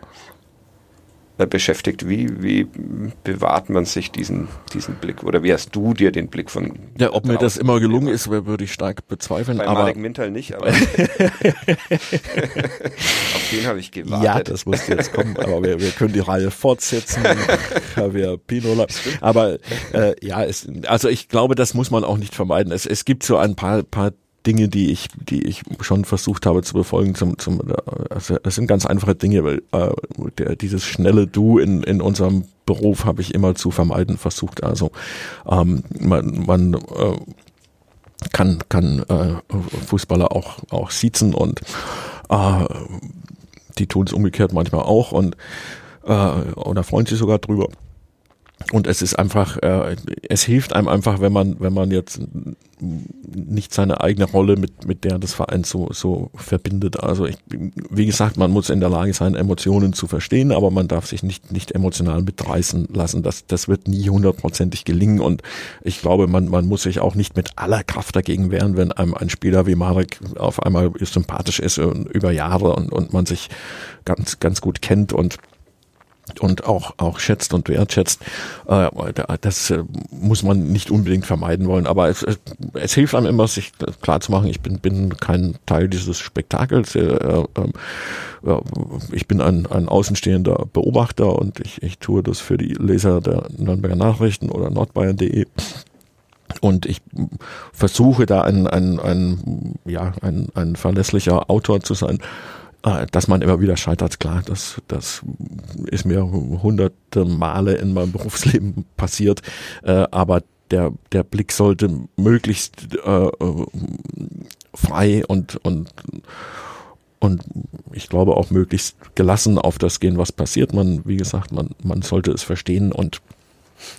beschäftigt, wie, wie bewahrt man sich diesen, diesen Blick? Oder wie hast du dir den Blick von Ja, ob mir das immer gelungen ist, würde ich stark bezweifeln. Bei aber Marek Mintal nicht, aber auf den habe ich gewartet. Ja, das musste jetzt kommen, aber wir, wir können die Reihe fortsetzen. Javier Pinola. Aber äh, ja, es, also ich glaube, das muss man auch nicht vermeiden. Es, es gibt so ein paar, paar Dinge, die ich, die ich schon versucht habe zu befolgen. Zum, zum, also es sind ganz einfache Dinge, weil äh, der, dieses schnelle Du in, in unserem Beruf habe ich immer zu vermeiden versucht. Also ähm, man, man äh, kann, kann äh, Fußballer auch, auch siezen und äh, die tun es umgekehrt manchmal auch und äh, oder freuen sich sogar drüber. Und es ist einfach, äh, es hilft einem einfach, wenn man, wenn man jetzt nicht seine eigene Rolle mit, mit der des Vereins so, so verbindet. Also ich, wie gesagt, man muss in der Lage sein, Emotionen zu verstehen, aber man darf sich nicht, nicht emotional mitreißen lassen. Das, das wird nie hundertprozentig gelingen und ich glaube, man, man muss sich auch nicht mit aller Kraft dagegen wehren, wenn einem ein Spieler wie Marek auf einmal sympathisch ist und über Jahre und, und man sich ganz, ganz gut kennt und und auch auch schätzt und wertschätzt. Äh, das äh, muss man nicht unbedingt vermeiden wollen, aber es, es, hilft einem immer, sich klar zu machen, ich bin bin kein Teil dieses Spektakels. Äh, ich bin ein, ein außenstehender Beobachter und ich, ich tue das für die Leser der Nürnberger Nachrichten oder nordbayern.de. Und ich versuche da ein, ein, ein, ja, ein, ein verlässlicher Autor zu sein. Äh, Dass man immer wieder scheitert, klar, das, das ist mir hunderte Male in meinem Berufsleben passiert. Äh, Aber der, der Blick sollte möglichst äh, frei und, und, und ich glaube auch möglichst gelassen auf das gehen, was passiert. Man, wie gesagt, man, man sollte es verstehen und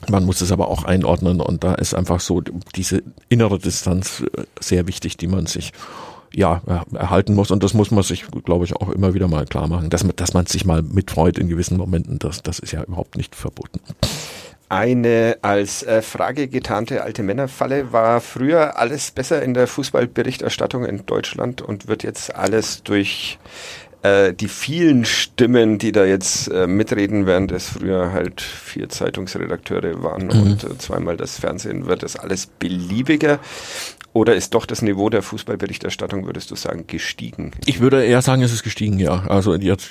man muss es aber auch einordnen und da ist einfach so diese innere Distanz äh, sehr wichtig, die man sich ja, erhalten muss. Und das muss man sich, glaube ich, auch immer wieder mal klar machen, dass man, dass man sich mal mitfreut in gewissen Momenten. Das, das ist ja überhaupt nicht verboten. Eine als äh, Frage getarnte alte Männerfalle war früher alles besser in der Fußballberichterstattung in Deutschland und wird jetzt alles durch äh, die vielen Stimmen, die da jetzt äh, mitreden, während es früher halt vier Zeitungsredakteure waren mhm. und äh, zweimal das Fernsehen, wird das alles beliebiger. Oder ist doch das Niveau der Fußballberichterstattung, würdest du sagen, gestiegen? Ich würde eher sagen, es ist gestiegen, ja. Also jetzt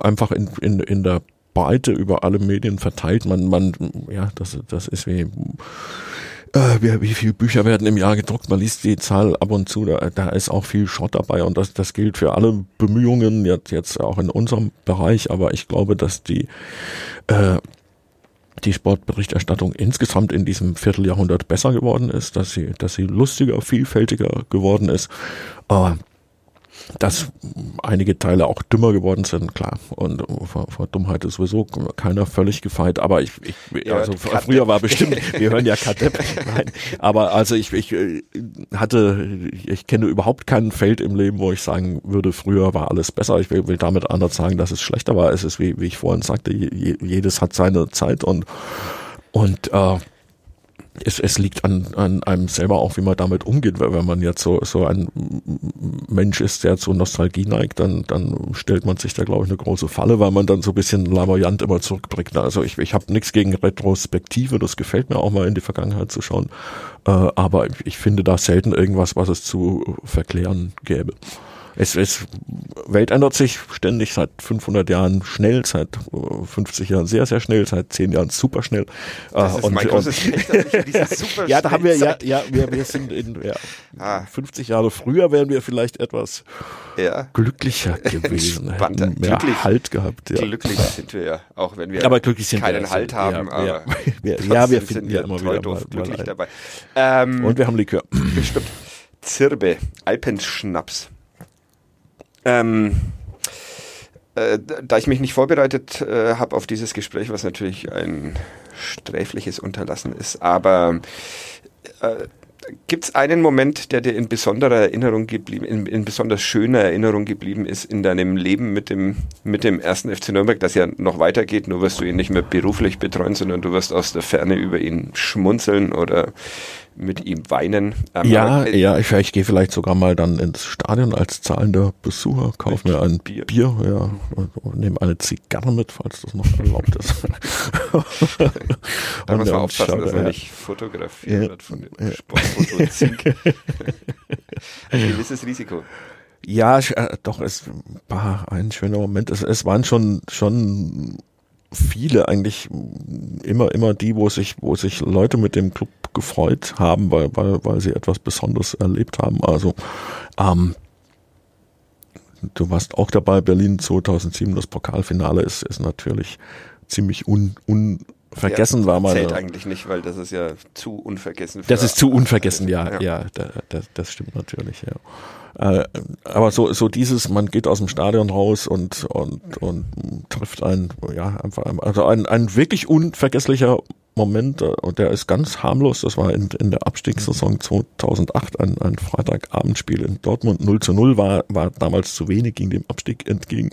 einfach in, in, in der Breite über alle Medien verteilt. Man, man, ja, das, das ist wie, äh, wie, viele Bücher werden im Jahr gedruckt? Man liest die Zahl ab und zu, da, da ist auch viel Schrott dabei und das, das gilt für alle Bemühungen, jetzt, jetzt auch in unserem Bereich, aber ich glaube, dass die, äh, die Sportberichterstattung insgesamt in diesem Vierteljahrhundert besser geworden ist, dass sie, dass sie lustiger, vielfältiger geworden ist. Äh, dass einige Teile auch dümmer geworden sind, klar. Und vor, vor Dummheit ist sowieso keiner völlig gefeit. Aber ich, ich ja, also früher war bestimmt, wir hören ja Kadepp. Nein. Aber also ich, ich äh, hatte, ich kenne überhaupt kein Feld im Leben, wo ich sagen würde, früher war alles besser. Ich will, will damit anders sagen, dass es schlechter war. Es ist, wie, wie ich vorhin sagte, jedes hat seine Zeit und und äh, es, es liegt an, an einem selber auch, wie man damit umgeht. Weil wenn man jetzt so, so ein Mensch ist, der zu Nostalgie neigt, dann, dann stellt man sich da, glaube ich, eine große Falle, weil man dann so ein bisschen lamoyant immer zurückbringt. Also ich, ich habe nichts gegen Retrospektive, das gefällt mir auch mal in die Vergangenheit zu schauen. Äh, aber ich finde da selten irgendwas, was es zu verklären gäbe es, es, Welt ändert sich ständig seit 500 Jahren schnell, seit 50 Jahren sehr, sehr schnell, seit 10 Jahren super schnell. Das ist und, mein großes und, Ja, da haben wir, ja, ja, wir, wir sind in ja, ah. 50 Jahre früher wären wir vielleicht etwas ja. glücklicher gewesen, hätten mehr glücklich, Halt gehabt. Ja. Glücklich sind wir ja, auch wenn wir aber glücklich sind keinen wir, Halt haben. Ja, aber wir, ja, wir finden ja immer wieder mal, glücklich mal dabei. Ähm, und wir haben Likör. Bestimmt. Zirbe, Alpenschnaps. Ähm, äh, da ich mich nicht vorbereitet äh, habe auf dieses Gespräch, was natürlich ein sträfliches Unterlassen ist, aber äh, Gibt es einen Moment, der dir in besonderer Erinnerung geblieben, in, in, besonders schöner Erinnerung geblieben ist in deinem Leben mit dem, mit dem ersten FC Nürnberg, das ja noch weitergeht, nur wirst du ihn nicht mehr beruflich betreuen, sondern du wirst aus der Ferne über ihn schmunzeln oder mit ihm weinen. Ähm, ja, äh, ja, ich, ich gehe vielleicht sogar mal dann ins Stadion als zahlender Besucher, kaufe mir ein Bier, Bier ja, und, und nehme eine Zigarre mit, falls das noch erlaubt ist. da muss man aufpassen, dass man nicht fotografiert ja, wird von dem ja. Sportfoto Ein gewisses Risiko. Ja, äh, doch, es war ein schöner Moment. Es, es waren schon, schon viele eigentlich immer, immer die, wo sich, wo sich Leute mit dem Club gefreut haben, weil, weil, weil sie etwas Besonderes erlebt haben. Also, ähm, du warst auch dabei, Berlin 2007, das Pokalfinale ist, ist natürlich ziemlich un, unvergessen ja, war mal. Zählt eigentlich nicht, weil das ist ja zu unvergessen. Das ist zu unvergessen, ja, ja, ja, das, das stimmt natürlich, ja. Äh, aber so, so dieses, man geht aus dem Stadion raus und, und, und trifft einen, ja, einfach, also ein, ein wirklich unvergesslicher Moment, äh, und der ist ganz harmlos, das war in, in der Abstiegssaison 2008 ein, ein Freitagabendspiel in Dortmund 0 zu 0, war, war damals zu wenig, ging dem Abstieg entgegen.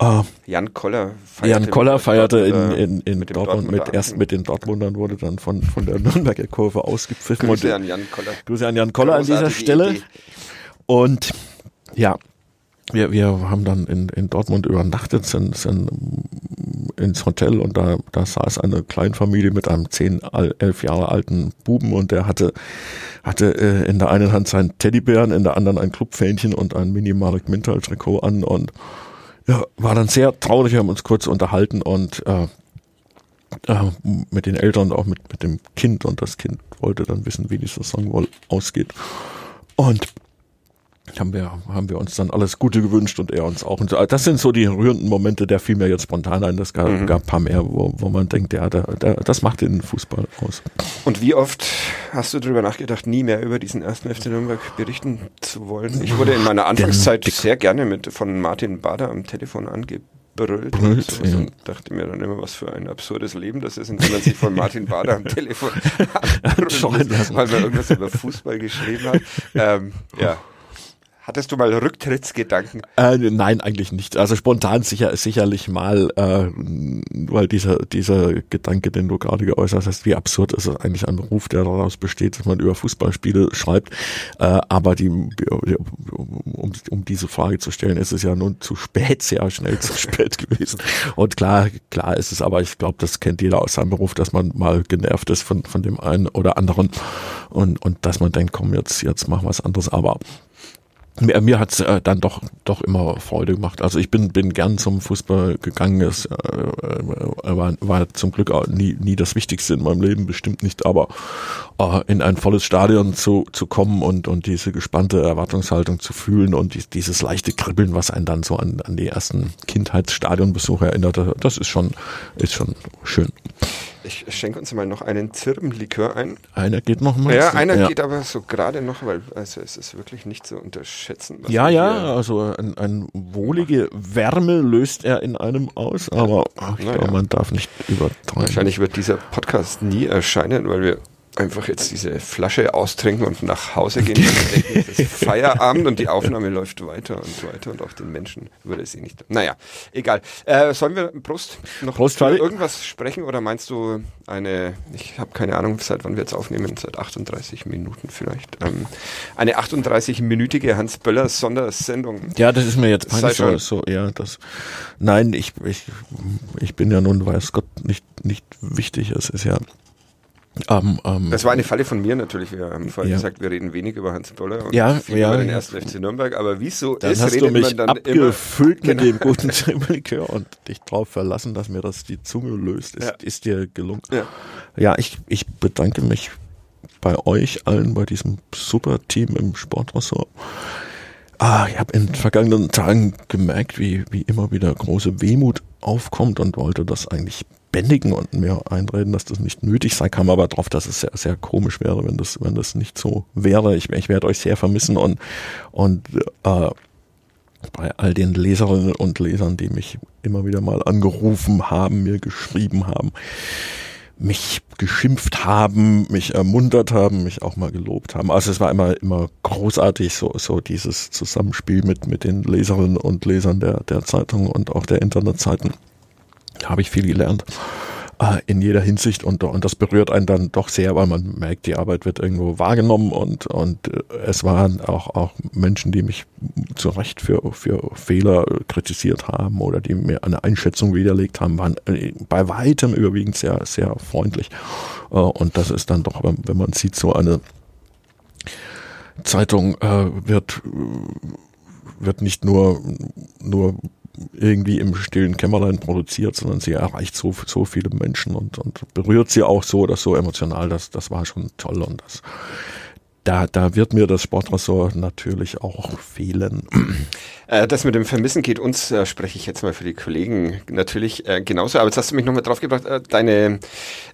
Uh, Jan Koller feierte, Jan Koller feierte in, in, in mit Dortmund mit erst mit den Dortmundern wurde dann von von der Nürnberger Kurve ausgepfiffen. Grüße an Jan Koller. Grüße an Jan Koller an dieser Stelle. Idee. Und ja, wir, wir haben dann in, in Dortmund übernachtet, sind, sind ins Hotel und da, da saß eine Kleinfamilie mit einem zehn, elf Jahre alten Buben und der hatte, hatte äh, in der einen Hand seinen Teddybären, in der anderen ein Clubfähnchen und ein Mini-Marek Mintal-Trikot an und ja, war dann sehr traurig, wir haben uns kurz unterhalten und äh, äh, mit den Eltern, auch mit, mit dem Kind und das Kind wollte dann wissen, wie die Saison wohl ausgeht. Und haben wir, haben wir uns dann alles Gute gewünscht und er uns auch. Und so. Das sind so die rührenden Momente, der fiel mir jetzt spontan ein. Das gab, mhm. gab ein paar mehr, wo, wo man denkt, ja, da, da, das macht den Fußball aus. Und wie oft hast du darüber nachgedacht, nie mehr über diesen ersten FC Nürnberg berichten zu wollen? Ich wurde in meiner Anfangszeit sehr gerne mit von Martin Bader am Telefon angebrüllt. Brüllt, so. ja. und dachte mir dann immer, was für ein absurdes Leben das ist, indem man sich von Martin Bader am Telefon anbrüllt, weil man irgendwas über Fußball geschrieben hat. Ähm, ja, Hattest du mal Rücktrittsgedanken? Äh, nein, eigentlich nicht. Also spontan sicher, sicherlich mal, äh, weil dieser, dieser Gedanke, den du gerade geäußert hast, wie absurd ist es eigentlich ein Beruf, der daraus besteht, dass man über Fußballspiele schreibt. Äh, aber die, um, um diese Frage zu stellen, ist es ja nun zu spät, sehr schnell zu spät gewesen. Und klar, klar ist es, aber ich glaube, das kennt jeder aus seinem Beruf, dass man mal genervt ist von, von dem einen oder anderen und, und dass man denkt, komm, jetzt, jetzt mach was anderes. Aber mir, mir hat's äh, dann doch doch immer Freude gemacht. Also ich bin bin gern zum Fußball gegangen. Es äh, äh, war, war zum Glück auch nie nie das Wichtigste in meinem Leben, bestimmt nicht. Aber äh, in ein volles Stadion zu zu kommen und und diese gespannte Erwartungshaltung zu fühlen und die, dieses leichte Kribbeln, was einen dann so an an die ersten Kindheitsstadionbesuche erinnert, das ist schon ist schon schön. Ich schenke uns mal noch einen Zirbenlikör ein. Einer geht noch mal. Ja, einer ja. geht aber so gerade noch, weil also es ist wirklich nicht zu unterschätzen. Ja, ja, also ein, ein wohlige Wärme löst er in einem aus, aber ich naja. glaube, man darf nicht übertreiben. Wahrscheinlich wird dieser Podcast nie erscheinen, weil wir einfach jetzt diese Flasche austrinken und nach Hause gehen es ist Feierabend und die Aufnahme läuft weiter und weiter und auf den Menschen würde es eh nicht. Naja, egal. Äh, sollen wir Prost noch Prost, irgendwas sprechen oder meinst du eine, ich habe keine Ahnung, seit wann wir jetzt aufnehmen, seit 38 Minuten vielleicht, ähm, eine 38-minütige Hans-Böller Sondersendung. Ja, das ist mir jetzt peinlich so, so, ja, das, nein, ich, ich, ich bin ja nun, weiß Gott, nicht, nicht wichtig, es ist ja um, um, das war eine Falle von mir natürlich. Wir haben vorhin ja. gesagt, wir reden wenig über Hans Boller und ja, viel ja, über den ersten FC Nürnberg. Aber wieso dann ist, hast redet du mich man dann abgefüllt immer, mit genau. dem guten Trippellikör und dich drauf verlassen, dass mir das die Zunge löst. Ist, ja. ist dir gelungen. Ja, ja ich, ich bedanke mich bei euch allen, bei diesem super Team im Sportressort. Ah, ich habe in den vergangenen Tagen gemerkt, wie, wie immer wieder große Wehmut aufkommt und wollte das eigentlich bändigen und mir einreden, dass das nicht nötig sei, kam aber drauf, dass es sehr, sehr komisch wäre, wenn das, wenn das nicht so wäre. Ich, ich werde euch sehr vermissen und, und äh, bei all den Leserinnen und Lesern, die mich immer wieder mal angerufen haben, mir geschrieben haben, mich geschimpft haben, mich ermuntert haben, mich auch mal gelobt haben. Also es war immer immer großartig so so dieses Zusammenspiel mit mit den Leserinnen und Lesern der der Zeitung und auch der Internetseiten. Habe ich viel gelernt äh, in jeder Hinsicht und, und das berührt einen dann doch sehr, weil man merkt, die Arbeit wird irgendwo wahrgenommen und, und äh, es waren auch, auch Menschen, die mich zu Recht für, für Fehler kritisiert haben oder die mir eine Einschätzung widerlegt haben, waren äh, bei weitem überwiegend sehr, sehr freundlich. Äh, und das ist dann doch, wenn, wenn man sieht, so eine Zeitung äh, wird wird nicht nur nur irgendwie im stillen Kämmerlein produziert, sondern sie erreicht so, so viele Menschen und, und berührt sie auch so oder so emotional. Das, das war schon toll und das, da, da wird mir das Sportressort natürlich auch fehlen. Äh, das mit dem Vermissen geht uns, äh, spreche ich jetzt mal für die Kollegen, natürlich äh, genauso. Aber jetzt hast du mich nochmal draufgebracht, deine,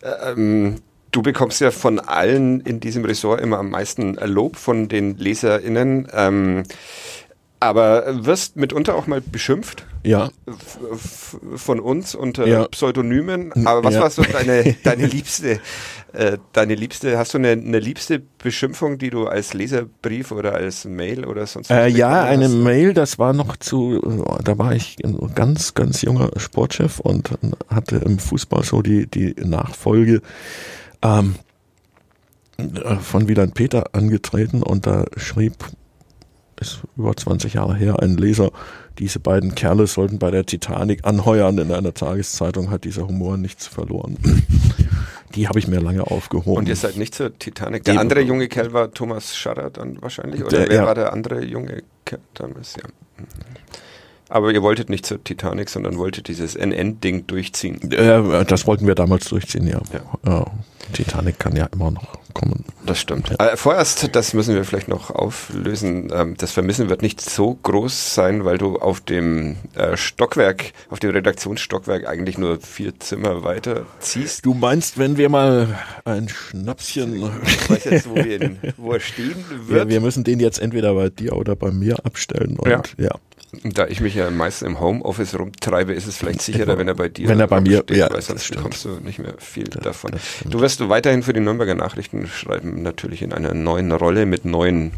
äh, ähm, du bekommst ja von allen in diesem Ressort immer am meisten Lob von den LeserInnen. Ähm, aber wirst mitunter auch mal beschimpft? Ja. Von uns unter ja. Pseudonymen. Aber was ja. war so deine, deine liebste, äh, deine liebste, hast du eine, eine liebste Beschimpfung, die du als Leserbrief oder als Mail oder sonst was? Äh, ja, eine hast? Mail, das war noch zu, da war ich ein ganz, ganz junger Sportchef und hatte im Fußball so die, die Nachfolge, ähm, von Wieland Peter angetreten und da schrieb ist über 20 Jahre her, ein Leser, diese beiden Kerle sollten bei der Titanic anheuern. In einer Tageszeitung hat dieser Humor nichts verloren. Die habe ich mir lange aufgehoben. Und ihr seid nicht zur Titanic. Der Die, andere junge Kerl war Thomas Scharrer dann wahrscheinlich? Oder der, wer ja. war der andere junge Kerl damals? Ja. Aber ihr wolltet nicht zur Titanic, sondern wolltet dieses NN-Ding durchziehen. Äh, das wollten wir damals durchziehen, ja. ja. Titanic kann ja immer noch kommen. Das stimmt. Ja. Äh, vorerst, das müssen wir vielleicht noch auflösen. Ähm, das Vermissen wird nicht so groß sein, weil du auf dem äh, Stockwerk, auf dem Redaktionsstockwerk eigentlich nur vier Zimmer weiter ziehst. Du meinst, wenn wir mal ein Schnapschen. Ich weiß jetzt, wo, wir in, wo er stehen wird. Ja, wir müssen den jetzt entweder bei dir oder bei mir abstellen. Und, ja. ja. Da ich mich ja meistens im Homeoffice rumtreibe, ist es vielleicht sicherer, wenn er bei dir wenn er bei mir, steht, ja, weil sonst bekommst du nicht mehr viel das, davon. Du wirst du weiterhin für die Nürnberger Nachrichten schreiben, natürlich in einer neuen Rolle mit neuen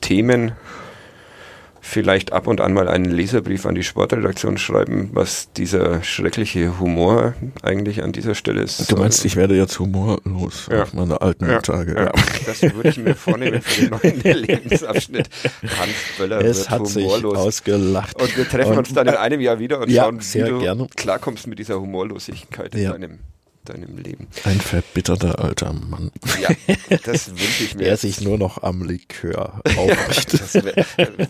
Themen. Vielleicht ab und an mal einen Leserbrief an die Sportredaktion schreiben, was dieser schreckliche Humor eigentlich an dieser Stelle ist. Du meinst, ich werde jetzt humorlos Ja. auf meine alten ja, Tage. ja. Das würde ich mir vornehmen für den neuen Lebensabschnitt. Hans Böller Es wird hat sich humorlos. ausgelacht. Und wir treffen Und- uns dann in einem Jahr wieder und schauen, wie du gerne. klarkommst mit dieser Humorlosigkeit in deinem, deinem Leben. Ein verbitterter alter Mann, Ja, das wünsche ich mir. der sich nur noch am Likör aufrichtet. Das wär,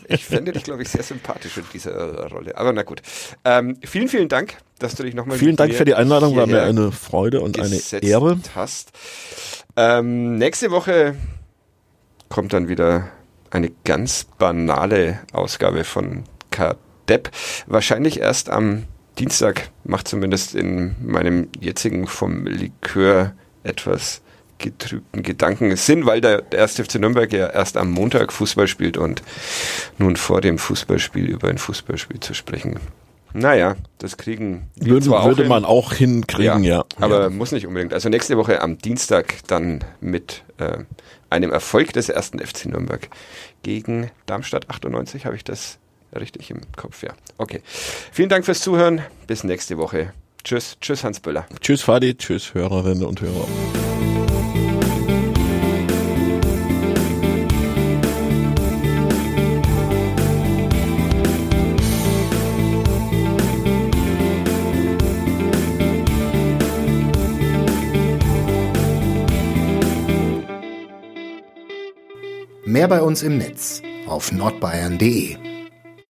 ich fände dich, glaube ich, sehr sympathisch in dieser äh, Rolle. Aber na gut. Ähm, vielen, vielen Dank, dass du dich nochmal Vielen Dank für die Einladung, war mir eine Freude und eine Ehre. hast. Ähm, nächste Woche kommt dann wieder eine ganz banale Ausgabe von KDEP. Wahrscheinlich erst am Dienstag, macht zumindest in meinem jetzigen vom Likör etwas getrübten Gedanken Sinn, weil der, der 1. FC Nürnberg ja erst am Montag Fußball spielt und nun vor dem Fußballspiel über ein Fußballspiel zu sprechen. Naja, das kriegen wir Würde, zwar auch würde hin. man auch hinkriegen, ja. Aber ja. muss nicht unbedingt. Also nächste Woche am Dienstag dann mit äh, einem Erfolg des ersten FC Nürnberg gegen Darmstadt 98. Habe ich das richtig im Kopf? Ja. Okay. Vielen Dank fürs Zuhören. Bis nächste Woche. Tschüss. Tschüss, Hans Böller. Tschüss, Fadi. Tschüss, Hörerinnen und Hörer. Mehr bei uns im Netz auf nordbayern.de